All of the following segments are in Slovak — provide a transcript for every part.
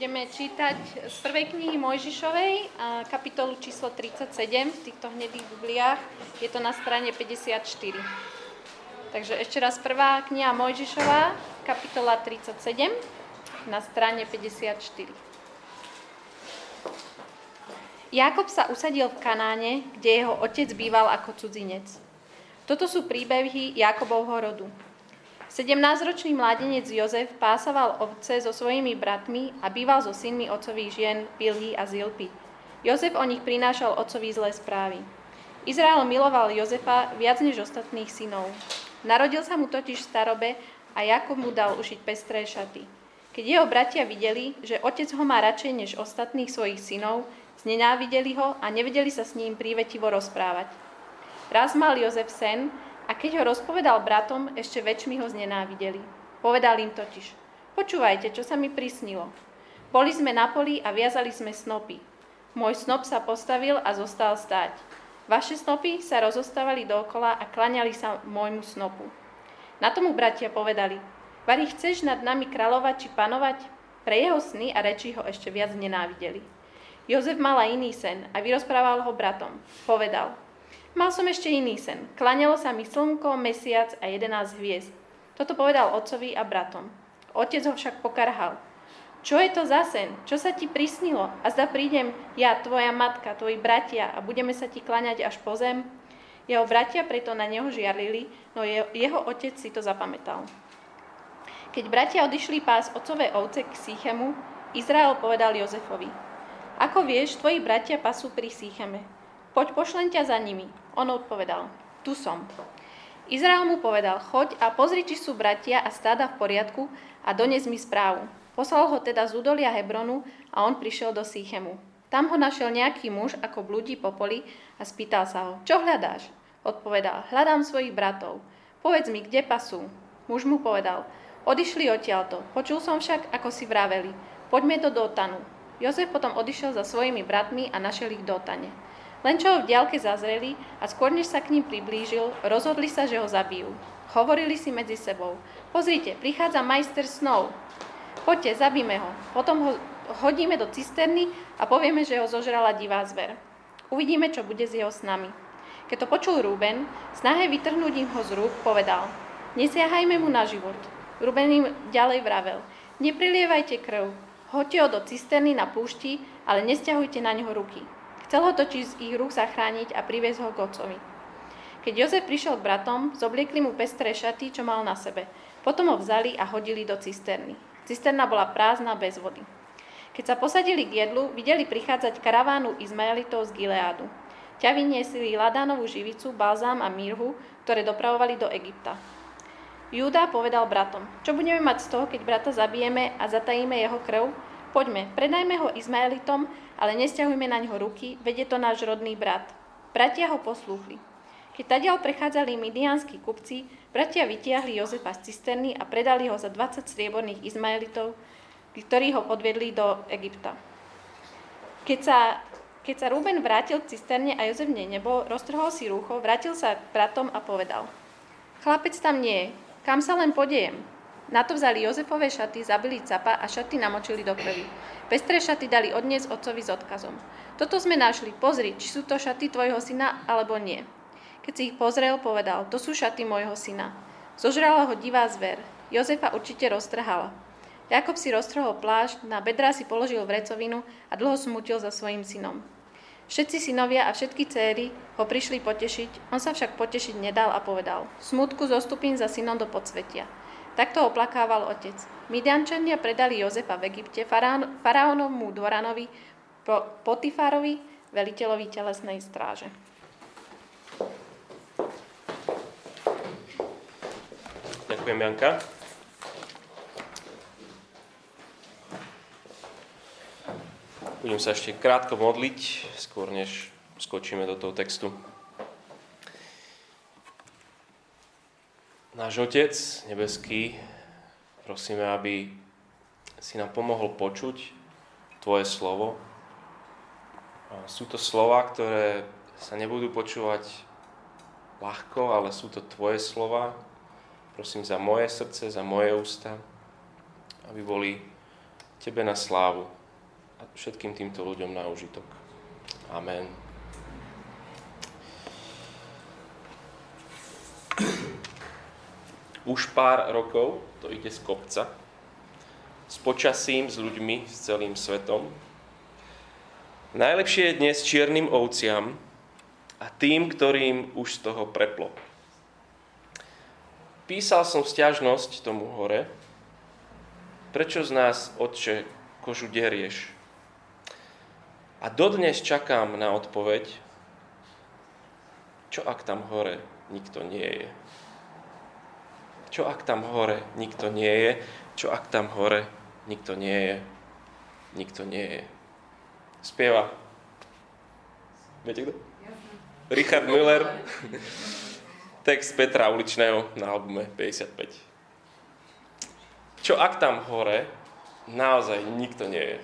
Budeme čítať z prvej knihy Mojžišovej, kapitolu číslo 37 v týchto hnedých bibliách. Je to na strane 54. Takže ešte raz prvá kniha Mojžišová, kapitola 37, na strane 54. Jakob sa usadil v Kanáne, kde jeho otec býval ako cudzinec. Toto sú príbehy Jakobovho rodu. 17-ročný mládenec Jozef pásaval ovce so svojimi bratmi a býval so synmi otcových žien Bilhy a Zilpy. Jozef o nich prinášal otcovi zlé správy. Izrael miloval Jozefa viac než ostatných synov. Narodil sa mu totiž v starobe a Jakob mu dal ušiť pestré šaty. Keď jeho bratia videli, že otec ho má radšej než ostatných svojich synov, znenávideli ho a nevedeli sa s ním prívetivo rozprávať. Raz mal Jozef sen, a keď ho rozpovedal bratom, ešte väčšmi ho znenávideli. Povedal im totiž, počúvajte, čo sa mi prisnilo. Boli sme na poli a viazali sme snopy. Môj snop sa postavil a zostal stáť. Vaše snopy sa rozostávali dookola a klaňali sa môjmu snopu. Na tomu bratia povedali, Vary, chceš nad nami kráľovať či panovať? Pre jeho sny a reči ho ešte viac nenávideli. Jozef mal aj iný sen a vyrozprával ho bratom. Povedal, Mal som ešte iný sen. Klanelo sa mi slnko, mesiac a 11 hviezd. Toto povedal otcovi a bratom. Otec ho však pokarhal. Čo je to za sen? Čo sa ti prisnilo? A zda prídem ja, tvoja matka, tvoji bratia a budeme sa ti klaňať až po zem? Jeho bratia preto na neho žiarlili, no jeho otec si to zapamätal. Keď bratia odišli pás otcové ovce k Sýchemu, Izrael povedal Jozefovi, ako vieš, tvoji bratia pasú pri Sýcheme. Poď, pošlem ťa za nimi. On odpovedal, tu som. Izrael mu povedal, choď a pozri, či sú bratia a stáda v poriadku a dones mi správu. Poslal ho teda z údolia Hebronu a on prišiel do Sýchemu. Tam ho našiel nejaký muž, ako blúdi po poli a spýtal sa ho, čo hľadáš? Odpovedal, hľadám svojich bratov. Povedz mi, kde pasú? Muž mu povedal, odišli odtiaľto. Počul som však, ako si vraveli, poďme do Dotanu. Jozef potom odišiel za svojimi bratmi a našiel ich v Dotane. Len čo ho v diaľke zazreli a skôr než sa k ním priblížil, rozhodli sa, že ho zabijú. Hovorili si medzi sebou. Pozrite, prichádza majster snov. Poďte, zabíme ho. Potom ho hodíme do cisterny a povieme, že ho zožrala divá zver. Uvidíme, čo bude s jeho snami. Keď to počul Ruben, snahe vytrhnúť im ho z rúk, povedal, nesiahajme mu na život. Ruben im ďalej vravel, neprilievajte krv, hoďte ho do cisterny na púšti, ale nestiahujte na neho ruky. Chcel ho totiž z ich rúk zachrániť a priviesť ho k otcovi. Keď Jozef prišiel k bratom, zobliekli mu pestré šaty, čo mal na sebe. Potom ho vzali a hodili do cisterny. Cisterna bola prázdna bez vody. Keď sa posadili k jedlu, videli prichádzať karavánu Izmaelitov z Gileádu. Ťa vyniesli ladánovú živicu, balzám a mírhu, ktoré dopravovali do Egypta. Júda povedal bratom, čo budeme mať z toho, keď brata zabijeme a zatajíme jeho krv? Poďme, predajme ho Izmaelitom ale nestiahujme na ňo ruky, veď je to náš rodný brat. Bratia ho poslúchli. Keď tadiaľ prechádzali midianskí kupci, bratia vytiahli Jozefa z cisterny a predali ho za 20 strieborných Izmaelitov, ktorí ho podviedli do Egypta. Keď sa, keď sa Ruben vrátil k cisterne a Jozef nej nebol, roztrhol si rúcho, vrátil sa k bratom a povedal Chlapec tam nie je, kam sa len podiejem? Na to vzali Jozefové šaty, zabili capa a šaty namočili do krvi. Pestré šaty dali odniesť otcovi s odkazom. Toto sme našli, pozri, či sú to šaty tvojho syna alebo nie. Keď si ich pozrel, povedal, to sú šaty môjho syna. Zožrala ho divá zver. Jozefa určite roztrhala. Jakob si roztrhol plášť, na bedrá si položil vrecovinu a dlho smutil za svojim synom. Všetci synovia a všetky céry ho prišli potešiť, on sa však potešiť nedal a povedal, smutku zostupím za synom do podsvetia. Takto oplakával otec. Midiančania predali Jozefa v Egypte faraónovmu dvoranovi Potifárovi, veliteľovi telesnej stráže. Ďakujem, Janka. Budem sa ešte krátko modliť, skôr než skočíme do toho textu. Náš Otec nebeský, prosíme, aby si nám pomohol počuť Tvoje slovo. Sú to slova, ktoré sa nebudú počúvať ľahko, ale sú to Tvoje slova. Prosím za moje srdce, za moje ústa, aby boli Tebe na slávu a všetkým týmto ľuďom na užitok. Amen. Už pár rokov to ide z kopca. S počasím, s ľuďmi, s celým svetom. Najlepšie je dnes čiernym ovciam a tým, ktorým už z toho preplo. Písal som stiažnosť tomu hore, prečo z nás, Otče, kožu derieš? A dodnes čakám na odpoveď, čo ak tam hore nikto nie je? Čo ak tam hore nikto nie je? Čo ak tam hore nikto nie je? Nikto nie je. Spieva. Viete kto? Richard Müller. Text Petra Uličného na albume 55. Čo ak tam hore naozaj nikto nie je?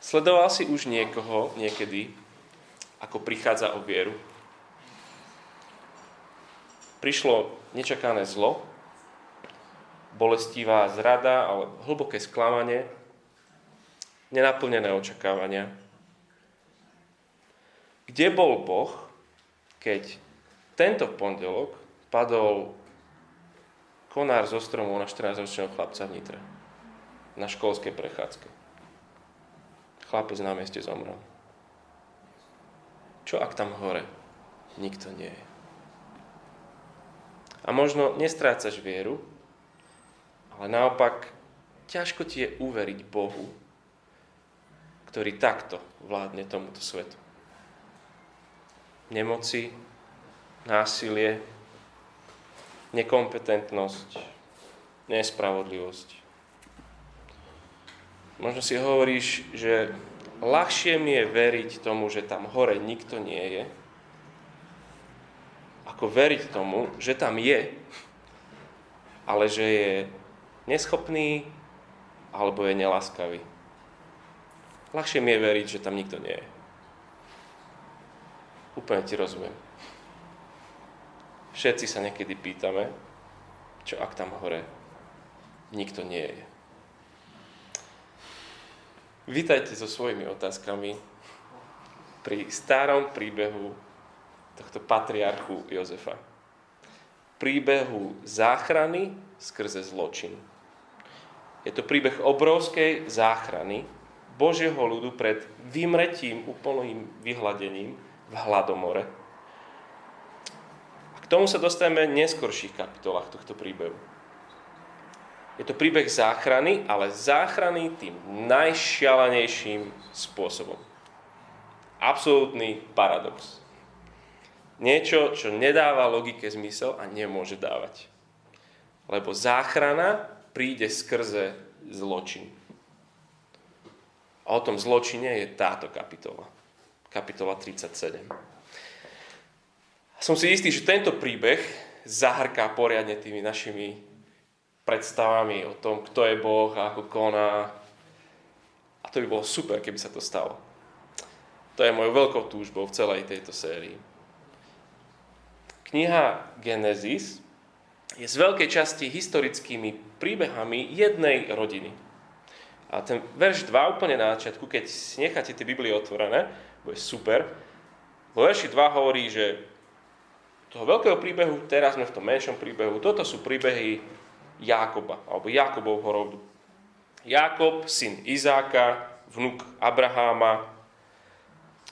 Sledoval si už niekoho niekedy, ako prichádza o vieru? Prišlo nečakané zlo, bolestivá zrada, ale hlboké sklamanie, nenaplnené očakávania. Kde bol Boh, keď tento pondelok padol konár zo stromu na 14-ročného chlapca v Nitre. Na školskej prechádzke. Chlapec na mieste zomrel. Čo ak tam hore nikto nie je? A možno nestrácaš vieru, ale naopak ťažko ti je uveriť Bohu, ktorý takto vládne tomuto svetu. Nemoci, násilie, nekompetentnosť, nespravodlivosť. Možno si hovoríš, že ľahšie mi je veriť tomu, že tam hore nikto nie je, ako veriť tomu, že tam je, ale že je neschopný alebo je nelaskavý. Ľahšie mi je veriť, že tam nikto nie je. Úplne ti rozumiem. Všetci sa niekedy pýtame, čo ak tam hore nikto nie je. Vítajte so svojimi otázkami pri starom príbehu tohto patriarchu Jozefa. Príbehu záchrany skrze zločin. Je to príbeh obrovskej záchrany Božieho ľudu pred vymretím, úplným vyhľadením v hladomore tomu sa dostaneme v neskorších kapitolách tohto príbehu. Je to príbeh záchrany, ale záchrany tým najšialenejším spôsobom. Absolutný paradox. Niečo, čo nedáva logike zmysel a nemôže dávať. Lebo záchrana príde skrze zločin. A o tom zločine je táto kapitola. Kapitola 37. Som si istý, že tento príbeh zahrká poriadne tými našimi predstavami o tom, kto je Boh a ako koná. A to by bolo super, keby sa to stalo. To je mojou veľkou túžbou v celej tejto sérii. Kniha Genesis je z veľkej časti historickými príbehami jednej rodiny. A ten verš 2 úplne na začiatku, keď si necháte tie Biblie otvorené, bude super, vo verši 2 hovorí, že toho veľkého príbehu, teraz sme v tom menšom príbehu, toto sú príbehy Jákoba, alebo Jakobovho rodu. Jakob, syn Izáka, vnuk Abraháma.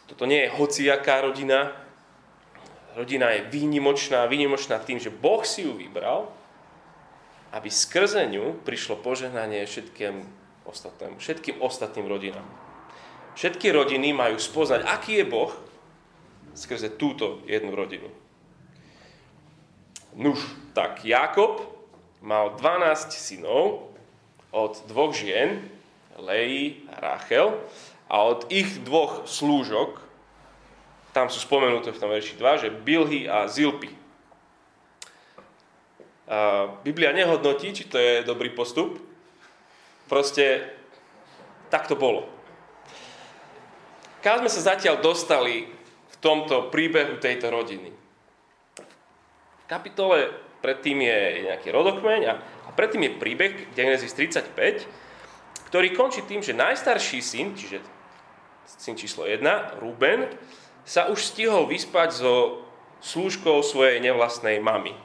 Toto nie je hociaká rodina. Rodina je výnimočná, výnimočná tým, že Boh si ju vybral, aby skrze ňu prišlo požehnanie všetkým ostatným, všetkým ostatným rodinám. Všetky rodiny majú spoznať, aký je Boh skrze túto jednu rodinu. Nuž, tak Jakob mal 12 synov od dvoch žien, Leji a Rachel, a od ich dvoch slúžok, tam sú spomenuté v tom verši 2, že Bilhy a Zilpy. Biblia nehodnotí, či to je dobrý postup. Proste tak to bolo. Kam sme sa zatiaľ dostali v tomto príbehu tejto rodiny? kapitole predtým je nejaký rodokmeň a, a predtým je príbeh Genesis 35, ktorý končí tým, že najstarší syn, čiže syn číslo 1, Ruben, sa už stihol vyspať so slúžkou svojej nevlastnej mamy,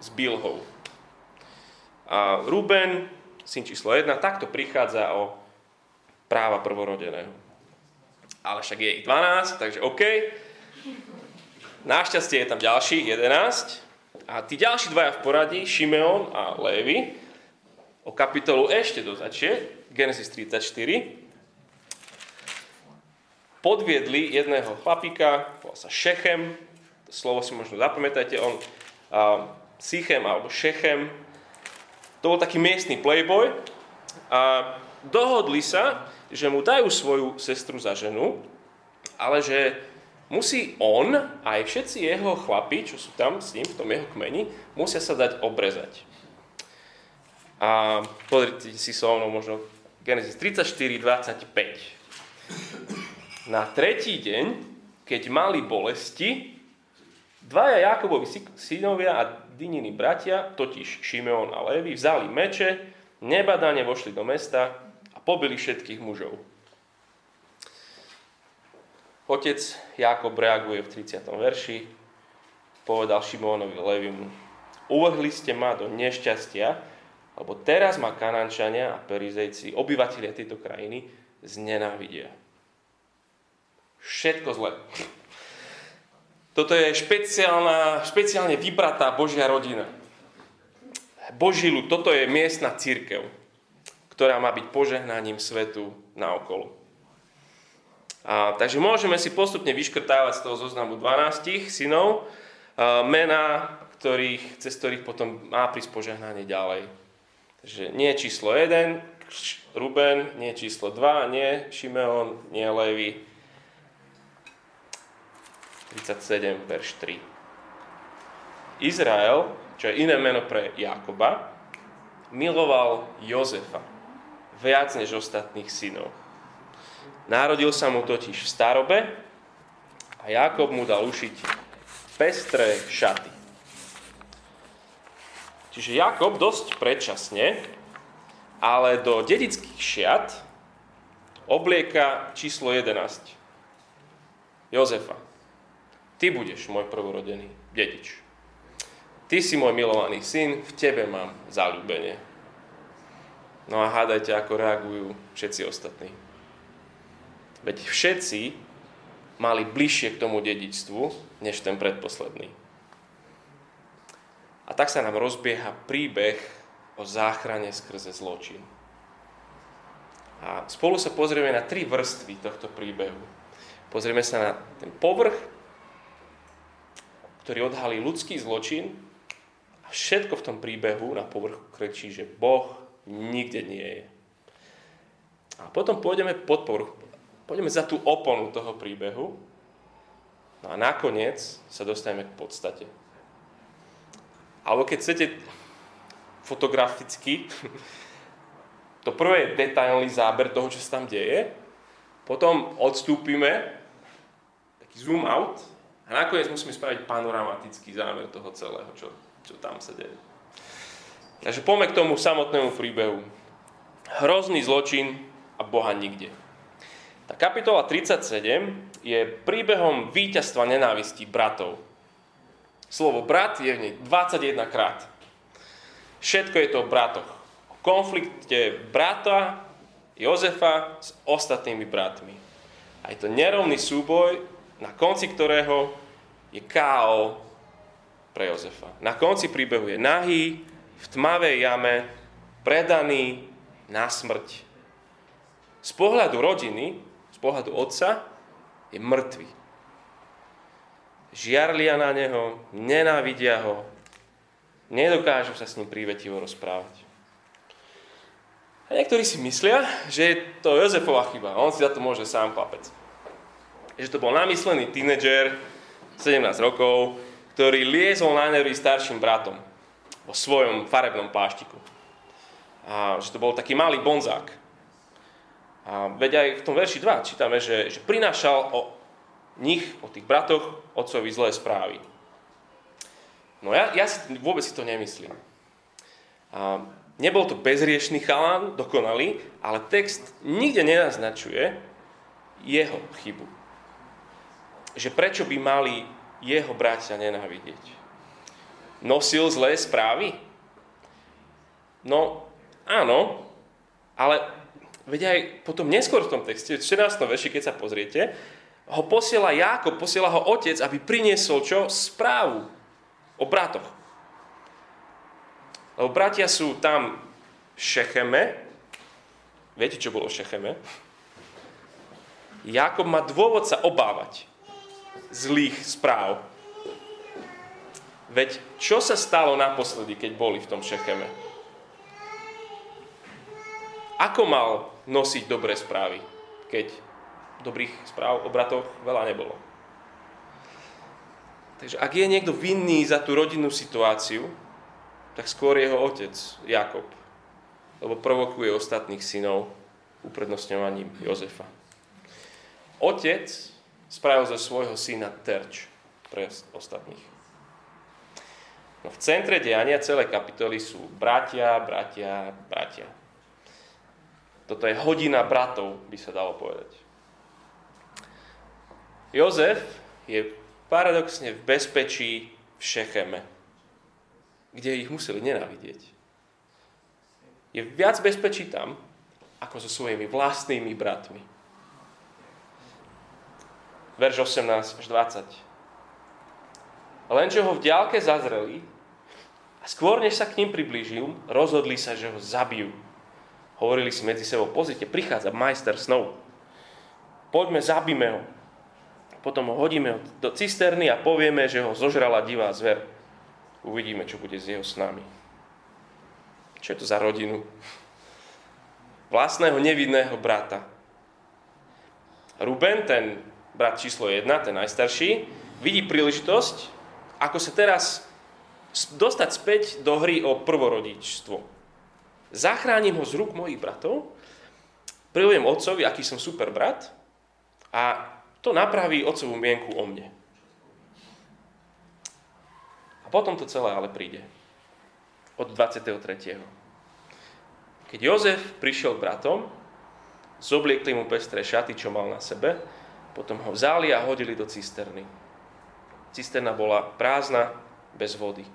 s Bilhou. A Ruben, syn číslo 1, takto prichádza o práva prvorodeného. Ale však je ich 12, takže OK. Našťastie je tam ďalších 11. A tí ďalší dvaja v poradí, Šimeon a Lévy, o kapitolu ešte dotačie, Genesis 34, podviedli jedného chlapíka, volá sa Šechem, to slovo si možno zapamätajte, on uh, Sichem alebo Šechem, to bol taký miestny playboy a dohodli sa, že mu dajú svoju sestru za ženu, ale že musí on a aj všetci jeho chlapi, čo sú tam s ním v tom jeho kmeni, musia sa dať obrezať. A pozrite si so mnou možno Genesis 34, 25. Na tretí deň, keď mali bolesti, dvaja Jakobovi synovia a Dininy bratia, totiž Šimeon a Levi, vzali meče, nebadane vošli do mesta a pobili všetkých mužov. Otec Jakob reaguje v 30. verši, povedal Šimónovi Levimu, uvrhli ste ma do nešťastia, lebo teraz ma Kanančania a Perizejci, obyvateľia tejto krajiny, znenávidia. Všetko zle. Toto je špeciálna, špeciálne vybratá Božia rodina. Boží ľud, toto je miestna církev, ktorá má byť požehnaním svetu na okolo. A, takže môžeme si postupne vyškrtávať z toho zoznamu 12 synov, a, mená, ktorých, cez ktorých potom má prísť požehnanie ďalej. Takže nie číslo 1, Ruben, nie číslo 2, nie Šimeon, nie Levi, 37, verš 3. Izrael, čo je iné meno pre Jakoba, miloval Jozefa viac než ostatných synov. Narodil sa mu totiž v starobe a Jakob mu dal ušiť pestré šaty. Čiže Jakob dosť predčasne, ale do dedických šiat oblieka číslo 11. Jozefa. Ty budeš môj prvorodený dedič. Ty si môj milovaný syn, v tebe mám zalúbenie. No a hádajte, ako reagujú všetci ostatní. Veď všetci mali bližšie k tomu dedičstvu, než ten predposledný. A tak sa nám rozbieha príbeh o záchrane skrze zločin. A spolu sa pozrieme na tri vrstvy tohto príbehu. Pozrieme sa na ten povrch, ktorý odhalí ľudský zločin a všetko v tom príbehu na povrchu krečí, že Boh nikde nie je. A potom pôjdeme pod povrch, pôjdeme za tú oponu toho príbehu no a nakoniec sa dostaneme k podstate. Alebo keď chcete fotograficky, to prvé je detailný záber toho, čo sa tam deje, potom odstúpime, taký zoom out, a nakoniec musíme spraviť panoramatický zámer toho celého, čo, čo tam sa deje. Takže poďme k tomu samotnému príbehu. Hrozný zločin a Boha nikde. Tá kapitola 37 je príbehom víťazstva nenávistí bratov. Slovo brat je v nej 21 krát. Všetko je to o bratoch. O konflikte brata Jozefa s ostatnými bratmi. A je to nerovný súboj, na konci ktorého je KO pre Jozefa. Na konci príbehu je nahý, v tmavej jame, predaný na smrť. Z pohľadu rodiny, z pohľadu otca, je mŕtvy. Žiarlia na neho, nenávidia ho, nedokážu sa s ním prívetivo rozprávať. A niektorí si myslia, že je to Jozefova chyba. On si za to môže sám papec. Že to bol namyslený tínedžer, 17 rokov, ktorý liezol na nervy starším bratom vo svojom farebnom pláštiku. A že to bol taký malý bonzák. A veď aj v tom verši 2 čítame, že, že prinášal o nich, o tých bratoch, otcovi zlé správy. No ja, ja si, vôbec si to nemyslím. A nebol to bezriešný chalán, dokonalý, ale text nikde nenaznačuje jeho chybu. Že prečo by mali jeho bratia nenávidieť. Nosil zlé správy? No, áno, ale veď aj potom neskôr v tom texte, v 14. verši, keď sa pozriete, ho posiela Jákob, posiela ho otec, aby priniesol čo? Správu o bratoch. Lebo bratia sú tam v Šecheme. Viete, čo bolo v Šecheme? Jakob má dôvod sa obávať zlých správ. Veď čo sa stalo naposledy, keď boli v tom Šecheme? Ako mal nosiť dobré správy, keď dobrých správ o bratoch veľa nebolo? Takže ak je niekto vinný za tú rodinnú situáciu, tak skôr jeho otec, Jakob, lebo provokuje ostatných synov uprednostňovaním Jozefa. Otec spravil zo svojho syna terč pre ostatných. No v centre diania celej kapitoly sú bratia, bratia, bratia. Toto je hodina bratov, by sa dalo povedať. Jozef je paradoxne v bezpečí v Šecheme, kde ich museli nenávidieť. Je viac bezpečí tam, ako so svojimi vlastnými bratmi. Verš 18 až 20. Lenže ho v diálke zazreli a skôr, než sa k ním priblížil, rozhodli sa, že ho zabijú. Hovorili si medzi sebou, pozrite, prichádza majster snov. Poďme, zabíme ho potom ho hodíme do cisterny a povieme, že ho zožrala divá zver. Uvidíme, čo bude s jeho snami. Čo je to za rodinu? Vlastného nevidného brata. Ruben, ten brat číslo 1, ten najstarší, vidí príležitosť, ako sa teraz dostať späť do hry o prvorodičstvo. Zachránim ho z rúk mojich bratov, prilujem otcovi, aký som super brat a to napraví otcovú mienku o mne. A potom to celé ale príde. Od 23. Keď Jozef prišiel k bratom, zobliekli mu pestré šaty, čo mal na sebe, potom ho vzali a hodili do cisterny. Cisterna bola prázdna, bez vody.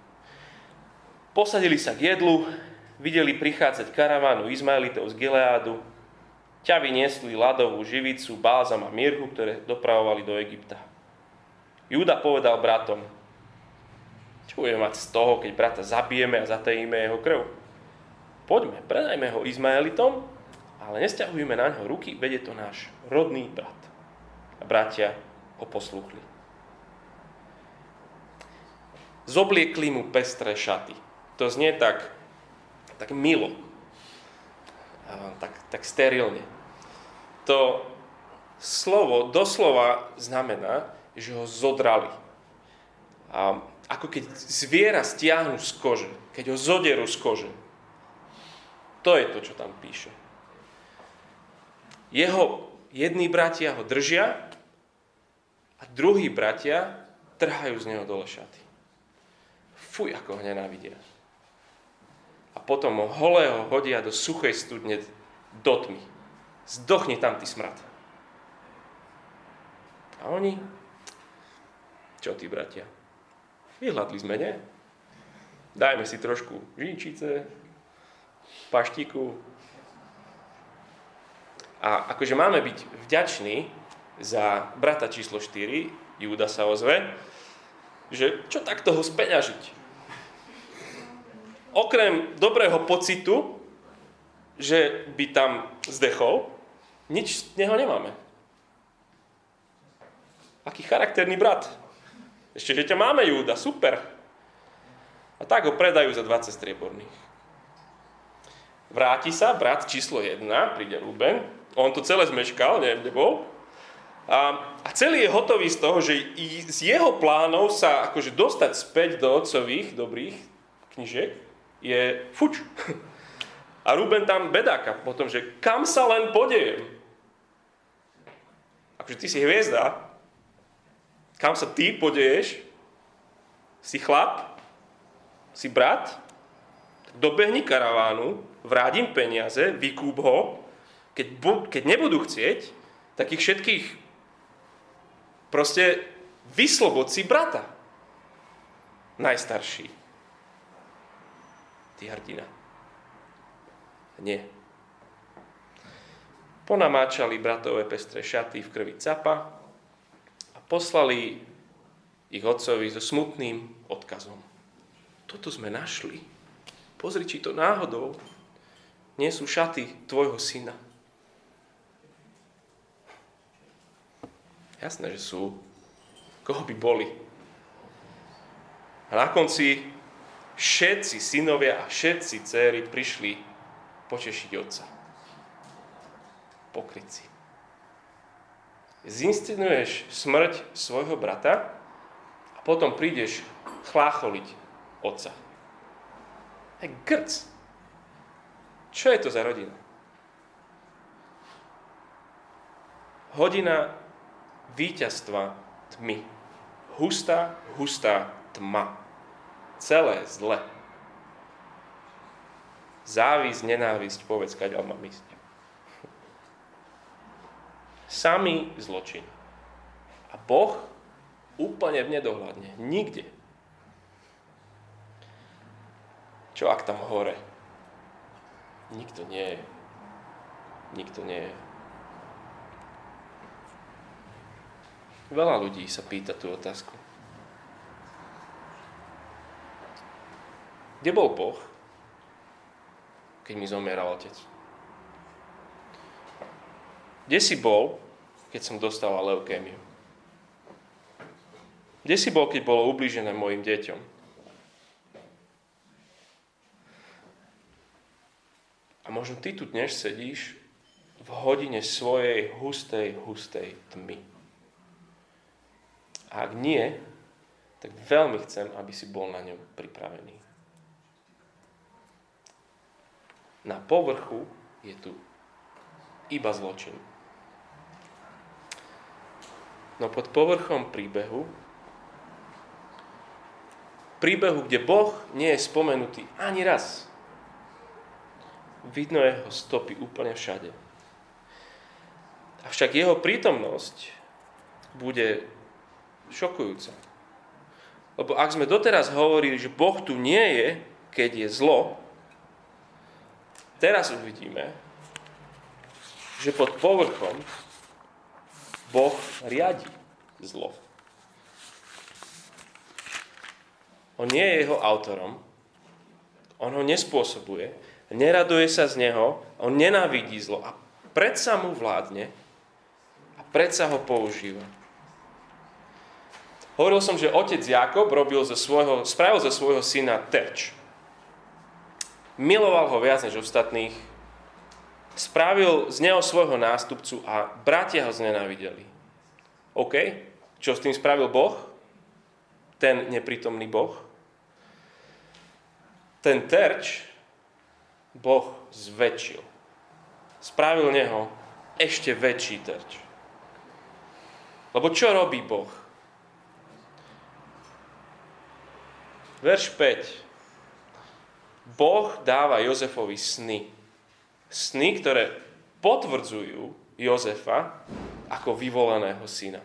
Posadili sa k jedlu, videli prichádzať karavánu Izmaelitov z Gileádu, ťa vyniesli ľadovú živicu, bálzam a mirhu, ktoré dopravovali do Egypta. Júda povedal bratom, čo budeme mať z toho, keď brata zabijeme a zatajíme jeho krv? Poďme, predajme ho Izmaelitom, ale nesťahujme na ňo ruky, vedie to náš rodný brat. A bratia ho poslúchli. Zobliekli mu pestré šaty. To znie tak, tak milo, tak, tak sterilne to slovo doslova znamená, že ho zodrali. A ako keď zviera stiahnu z kože, keď ho zoderú z kože. To je to, čo tam píše. Jeho jední bratia ho držia a druhí bratia trhajú z neho dole šaty. Fuj, ako ho nenávidia. A potom ho holého hodia do suchej studne do tmy. Zdochni tam, ty smrad. A oni? Čo tí bratia? Vyhľadli sme, nie? Dajme si trošku žínčice, paštiku. A akože máme byť vďační za brata číslo 4, Júda sa ozve, že čo takto ho speňažiť? Okrem dobrého pocitu, že by tam zdechol, nič z neho nemáme. Aký charakterný brat. Ešte, že ťa máme, Júda, super. A tak ho predajú za 20 strieborných. Vráti sa brat číslo 1, príde Ruben, on to celé zmeškal, neviem, kde bol. A, celý je hotový z toho, že z jeho plánov sa akože dostať späť do otcových dobrých knižiek je fuč. A Ruben tam bedáka potom, že kam sa len podejem. Akože ty si hviezda, kam sa ty podeješ, si chlap, si brat, dobehni karavánu, vrádim peniaze, vykúp ho, keď, bu- keď nebudú chcieť, tak ich všetkých proste vyslobod si brata. Najstarší. Ty hrdina. Nie. Ponamáčali bratové pestré šaty v krvi capa a poslali ich otcovi so smutným odkazom. Toto sme našli. Pozri, či to náhodou nie sú šaty tvojho syna. Jasné, že sú. Koho by boli? A na konci všetci synovia a všetci céry prišli potešiť otca. Pokryci. Zinscenuješ smrť svojho brata a potom prídeš chlácholiť otca. Hej, grc. Čo je to za rodina? Hodina víťazstva tmy. Hustá, hustá tma. Celé zle. Závisť, nenávisť, povedz, kaď mám ísť. Samý zločin. A Boh úplne v nedohľadne. Nikde. Čo ak tam hore? Nikto nie je. Nikto nie je. Veľa ľudí sa pýta tú otázku. Kde bol Boh, keď mi zomieral otec? Kde si bol, keď som dostal leukémiu? Kde si bol, keď bolo ublížené mojim deťom? A možno ty tu dnes sedíš v hodine svojej hustej, hustej tmy. A ak nie, tak veľmi chcem, aby si bol na ňom pripravený. Na povrchu je tu iba zločin. No pod povrchom príbehu, príbehu, kde Boh nie je spomenutý ani raz, vidno jeho stopy úplne všade. Avšak jeho prítomnosť bude šokujúca. Lebo ak sme doteraz hovorili, že Boh tu nie je, keď je zlo, teraz uvidíme, že pod povrchom Boh riadi zlo. On nie je jeho autorom, on ho nespôsobuje, neraduje sa z neho, on nenávidí zlo a predsa mu vládne a predsa ho používa. Hovoril som, že otec Jakob robil ze svojho, spravil ze svojho syna terč. Miloval ho viac než ostatných, spravil z neho svojho nástupcu a bratia ho znenávideli. OK? Čo s tým spravil Boh? Ten neprítomný Boh? Ten terč Boh zväčšil. Spravil neho ešte väčší terč. Lebo čo robí Boh? Verš 5. Boh dáva Jozefovi sny. Sny, ktoré potvrdzujú Jozefa ako vyvoleného syna.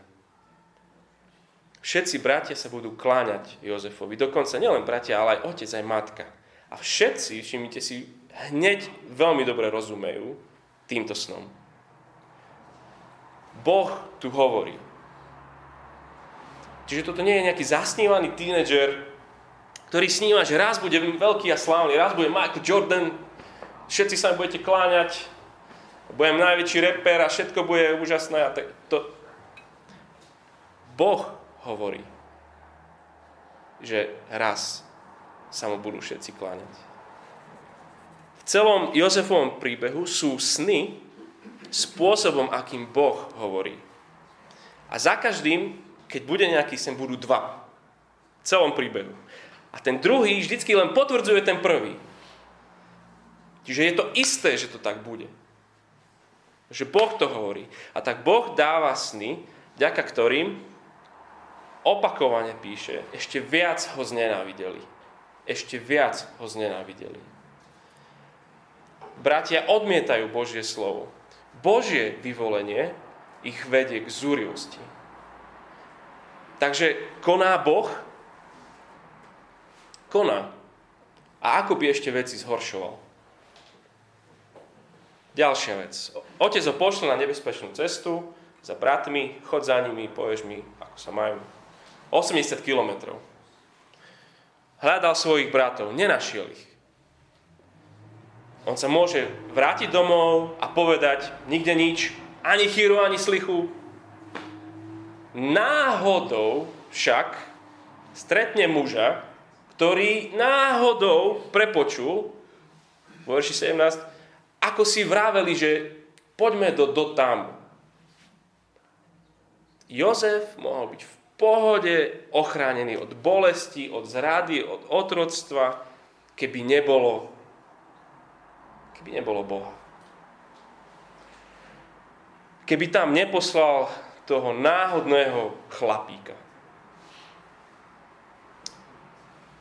Všetci bratia sa budú kláňať Jozefovi. Dokonca nielen bratia, ale aj otec, aj matka. A všetci, všimnite si, hneď veľmi dobre rozumejú týmto snom. Boh tu hovorí. Čiže toto nie je nejaký zasnívaný tínedžer, ktorý sníva, že raz bude veľký a slávny, raz bude Michael Jordan, všetci sa mi budete kláňať, budem najväčší reper a všetko bude úžasné. A to... Boh hovorí, že raz sa mu budú všetci kláňať celom Jozefovom príbehu sú sny spôsobom, akým Boh hovorí. A za každým, keď bude nejaký sen, budú dva. V celom príbehu. A ten druhý vždycky len potvrdzuje ten prvý. Čiže je to isté, že to tak bude. Že Boh to hovorí. A tak Boh dáva sny, vďaka ktorým opakovane píše, ešte viac ho znenávideli. ešte viac ho znenávideli. Bratia odmietajú Božie slovo. Božie vyvolenie ich vedie k zúrivosti. Takže koná Boh? Koná. A ako by ešte veci zhoršoval? Ďalšia vec. Otec ho pošle na nebezpečnú cestu za bratmi, chod za nimi, povieš mi, ako sa majú. 80 kilometrov. Hľadal svojich bratov, nenašiel ich. On sa môže vrátiť domov a povedať nikde nič, ani chýru, ani slichu. Náhodou však stretne muža, ktorý náhodou prepočul, vo verši 17, ako si vraveli, že poďme do Dotámu. Jozef mohol byť v pohode ochránený od bolesti, od zrady, od otroctva, keby nebolo keby nebolo Boha. Keby tam neposlal toho náhodného chlapíka.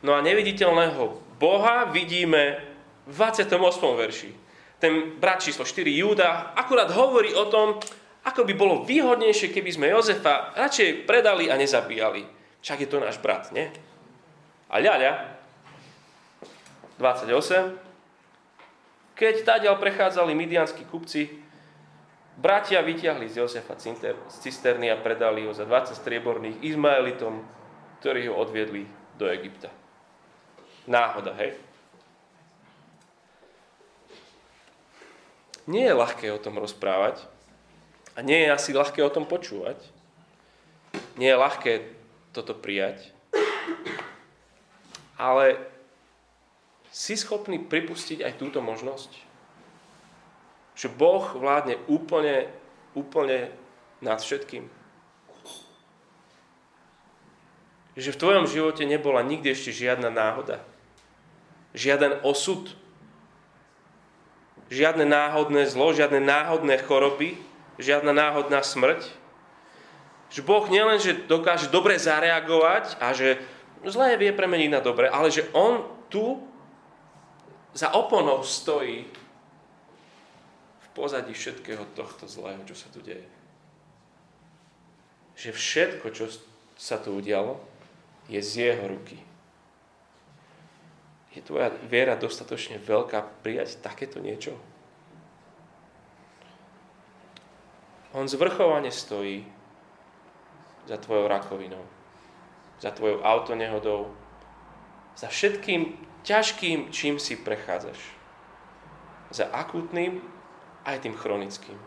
No a neviditeľného Boha vidíme v 28. verši. Ten brat číslo 4, Júda, akurát hovorí o tom, ako by bolo výhodnejšie, keby sme Jozefa radšej predali a nezabíjali. Však je to náš brat, nie? A ľaľa, 28, keď tadiaľ prechádzali midianskí kupci, bratia vyťahli z Josefa z cisterny a predali ho za 20 strieborných Izmaelitom, ktorí ho odviedli do Egypta. Náhoda, hej? Nie je ľahké o tom rozprávať a nie je asi ľahké o tom počúvať. Nie je ľahké toto prijať. Ale si schopný pripustiť aj túto možnosť? Že Boh vládne úplne, úplne nad všetkým. Že v tvojom živote nebola nikdy ešte žiadna náhoda. Žiaden osud. Žiadne náhodné zlo, žiadne náhodné choroby, žiadna náhodná smrť. Že Boh nielenže dokáže dobre zareagovať a že zlé vie premeniť na dobre, ale že On tu za oponou stojí v pozadí všetkého tohto zlého, čo sa tu deje. Že všetko, čo sa tu udialo, je z jeho ruky. Je tvoja viera dostatočne veľká prijať takéto niečo? On zvrchovane stojí za tvojou rakovinou, za tvojou autonehodou, za všetkým ťažkým, čím si prechádzaš. Za akutným aj tým chronickým.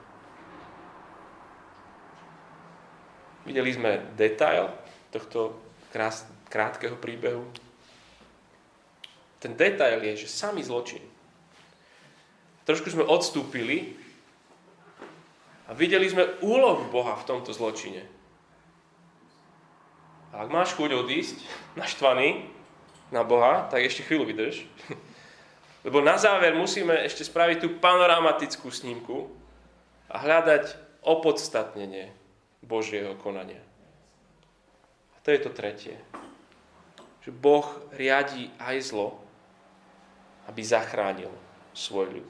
Videli sme detail tohto krás, krátkeho príbehu. Ten detail je, že samý zločin. Trošku sme odstúpili a videli sme úlohu Boha v tomto zločine. A ak máš chuť odísť naštvaný, na Boha, tak ešte chvíľu vydrž. Lebo na záver musíme ešte spraviť tú panoramatickú snímku a hľadať opodstatnenie Božieho konania. A to je to tretie. Že Boh riadí aj zlo, aby zachránil svoj ľud.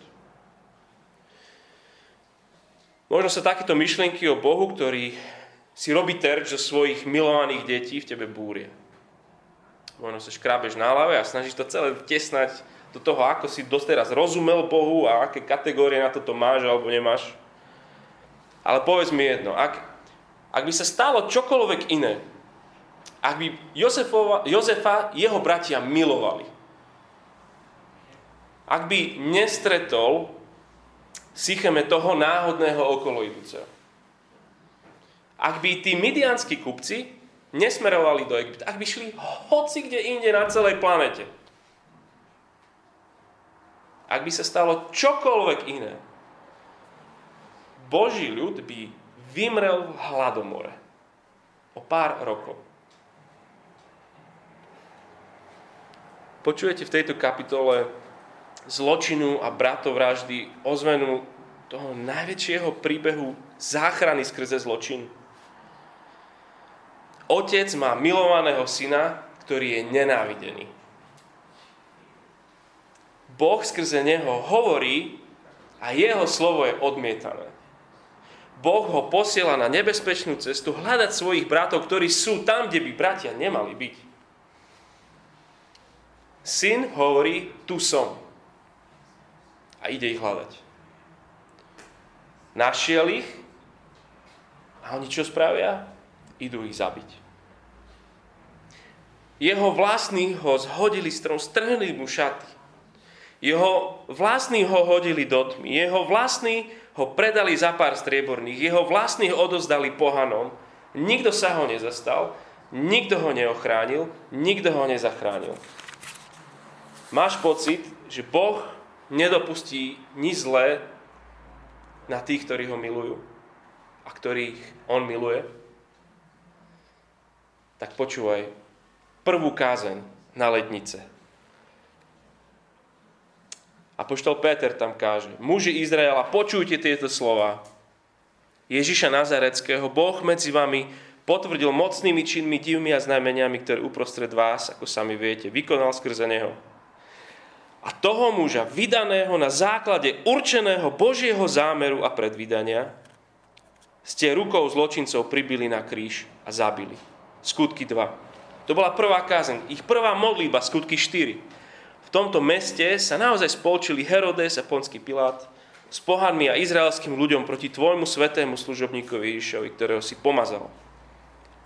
Možno sa takéto myšlienky o Bohu, ktorý si robí terč zo svojich milovaných detí, v tebe búria možno sa škrábeš na hlave a snažíš to celé vtesnať do toho, ako si doteraz rozumel Bohu a aké kategórie na toto máš alebo nemáš. Ale povedz mi jedno, ak, ak by sa stalo čokoľvek iné, ak by Jozefova, Jozefa jeho bratia milovali, ak by nestretol Sycheme toho náhodného okoloidúceho, ak by tí midianskí kupci nesmerovali do Egypta, ak by šli hoci kde inde na celej planete, ak by sa stalo čokoľvek iné, Boží ľud by vymrel v hladomore. O pár rokov. Počujete v tejto kapitole zločinu a bratovraždy ozvenu toho najväčšieho príbehu záchrany skrze zločin. Otec má milovaného syna, ktorý je nenávidený. Boh skrze neho hovorí a jeho slovo je odmietané. Boh ho posiela na nebezpečnú cestu hľadať svojich bratov, ktorí sú tam, kde by bratia nemali byť. Syn hovorí, tu som. A ide ich hľadať. Našiel ich a oni čo spravia? Idú ich zabiť. Jeho vlastní ho zhodili strom, strhli mu šaty. Jeho vlastní ho hodili do tmy. Jeho vlastní ho predali za pár strieborných. Jeho vlastní ho odozdali pohanom. Nikto sa ho nezastal, nikto ho neochránil, nikto ho nezachránil. Máš pocit, že Boh nedopustí nič zlé na tých, ktorí ho milujú a ktorých on miluje? Tak počúvaj prvú kázeň na lednice. A poštol Péter tam káže, muži Izraela, počujte tieto slova. Ježiša Nazareckého, Boh medzi vami potvrdil mocnými činmi, divmi a znameniami, ktoré uprostred vás, ako sami viete, vykonal skrze Neho. A toho muža, vydaného na základe určeného Božieho zámeru a predvídania, ste rukou zločincov pribili na kríž a zabili. Skutky 2. To bola prvá kázeň, ich prvá modlíba, skutky 4 tomto meste sa naozaj spolčili Herodes a Ponský Pilát s pohanmi a izraelským ľuďom proti tvojmu svetému služobníkovi Ježišovi, ktorého si pomazal.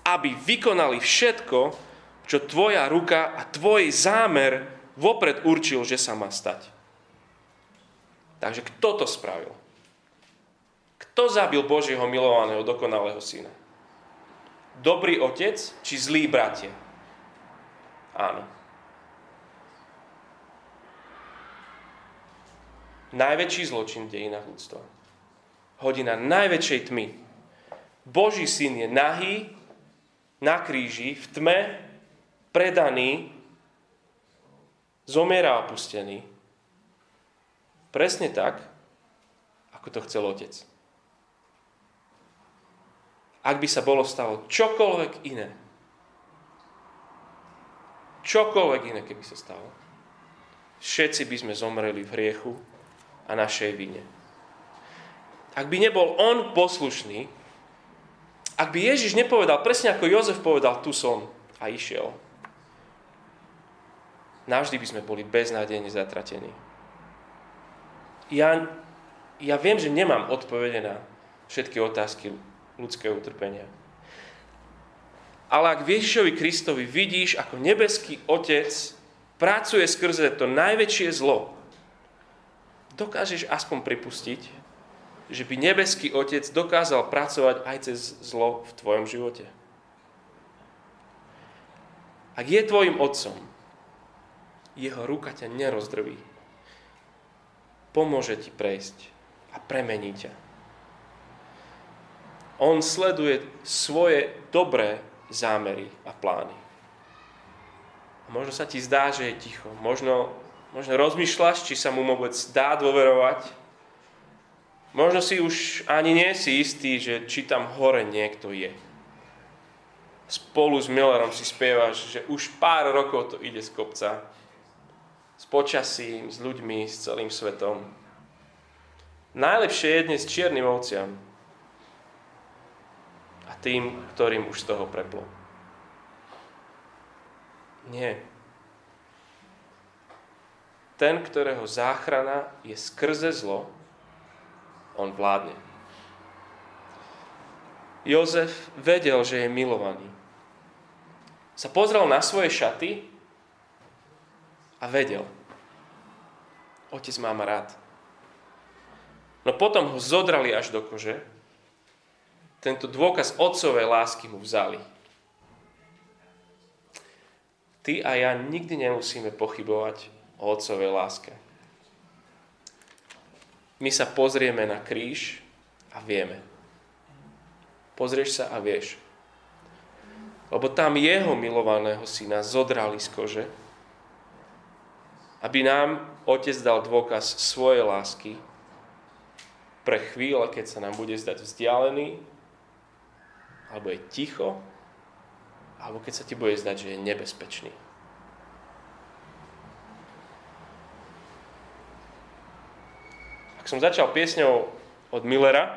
Aby vykonali všetko, čo tvoja ruka a tvoj zámer vopred určil, že sa má stať. Takže kto to spravil? Kto zabil Božieho milovaného, dokonalého syna? Dobrý otec či zlý bratia? Áno. najväčší zločin v dejinách ľudstva. Hodina najväčšej tmy. Boží syn je nahý, na kríži, v tme, predaný, zomiera opustený. Presne tak, ako to chcel otec. Ak by sa bolo stalo čokoľvek iné, čokoľvek iné, keby sa stalo, všetci by sme zomreli v hriechu, a našej vine. Ak by nebol on poslušný, ak by Ježiš nepovedal, presne ako Jozef povedal, tu som a išiel, navždy by sme boli beznádejne zatratení. Ja, ja viem, že nemám odpovede na všetky otázky ľudského utrpenia. Ale ak Ježišovi Kristovi vidíš, ako nebeský Otec pracuje skrze to najväčšie zlo, dokážeš aspoň pripustiť, že by nebeský Otec dokázal pracovať aj cez zlo v tvojom živote. Ak je tvojim otcom, jeho ruka ťa nerozdrví. Pomôže ti prejsť a premení ťa. On sleduje svoje dobré zámery a plány. A možno sa ti zdá, že je ticho. Možno Možno rozmýšľaš, či sa mu vôbec dá dôverovať. Možno si už ani nie si istý, že či tam hore niekto je. Spolu s Millerom si spievaš, že už pár rokov to ide z kopca. Počasím, s ľuďmi, s celým svetom. Najlepšie je dnes čiernym ovciam a tým, ktorým už z toho preplo. Nie ten, ktorého záchrana je skrze zlo, on vládne. Jozef vedel, že je milovaný. Sa pozrel na svoje šaty a vedel. Otec má ma rád. No potom ho zodrali až do kože. Tento dôkaz otcovej lásky mu vzali. Ty a ja nikdy nemusíme pochybovať o Otcovej láske. My sa pozrieme na kríž a vieme. Pozrieš sa a vieš. Lebo tam jeho milovaného syna zodrali z kože, aby nám Otec dal dôkaz svojej lásky pre chvíle, keď sa nám bude zdať vzdialený, alebo je ticho, alebo keď sa ti bude zdať, že je nebezpečný. ak som začal piesňou od Millera,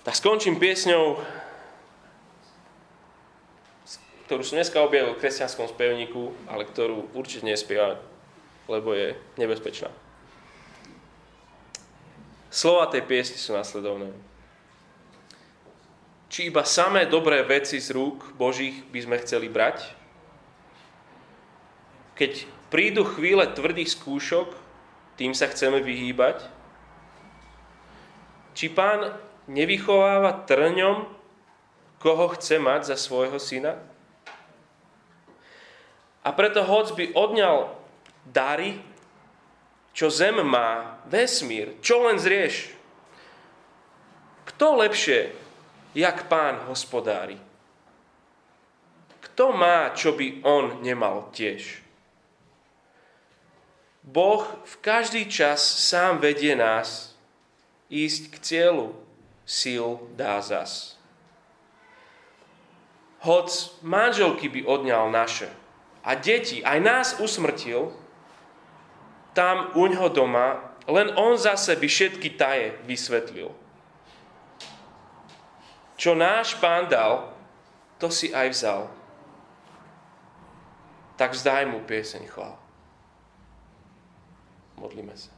tak skončím piesňou, ktorú som dneska objavil v kresťanskom spevníku, ale ktorú určite nespieva, lebo je nebezpečná. Slova tej piesne sú následovné. Či iba samé dobré veci z rúk Božích by sme chceli brať? Keď prídu chvíle tvrdých skúšok, tým sa chceme vyhýbať? Či pán nevychováva trňom, koho chce mať za svojho syna? A preto hoc by odňal dary, čo zem má, vesmír, čo len zrieš. Kto lepšie, jak pán hospodári? Kto má, čo by on nemal tiež? Boh v každý čas sám vedie nás ísť k cieľu, síl dá zas. Hoc manželky by odňal naše a deti aj nás usmrtil, tam u ňoho doma, len on zase by všetky taje vysvetlil. Čo náš pán dal, to si aj vzal. Tak vzdaj mu pieseň chvál. Modlíme sa.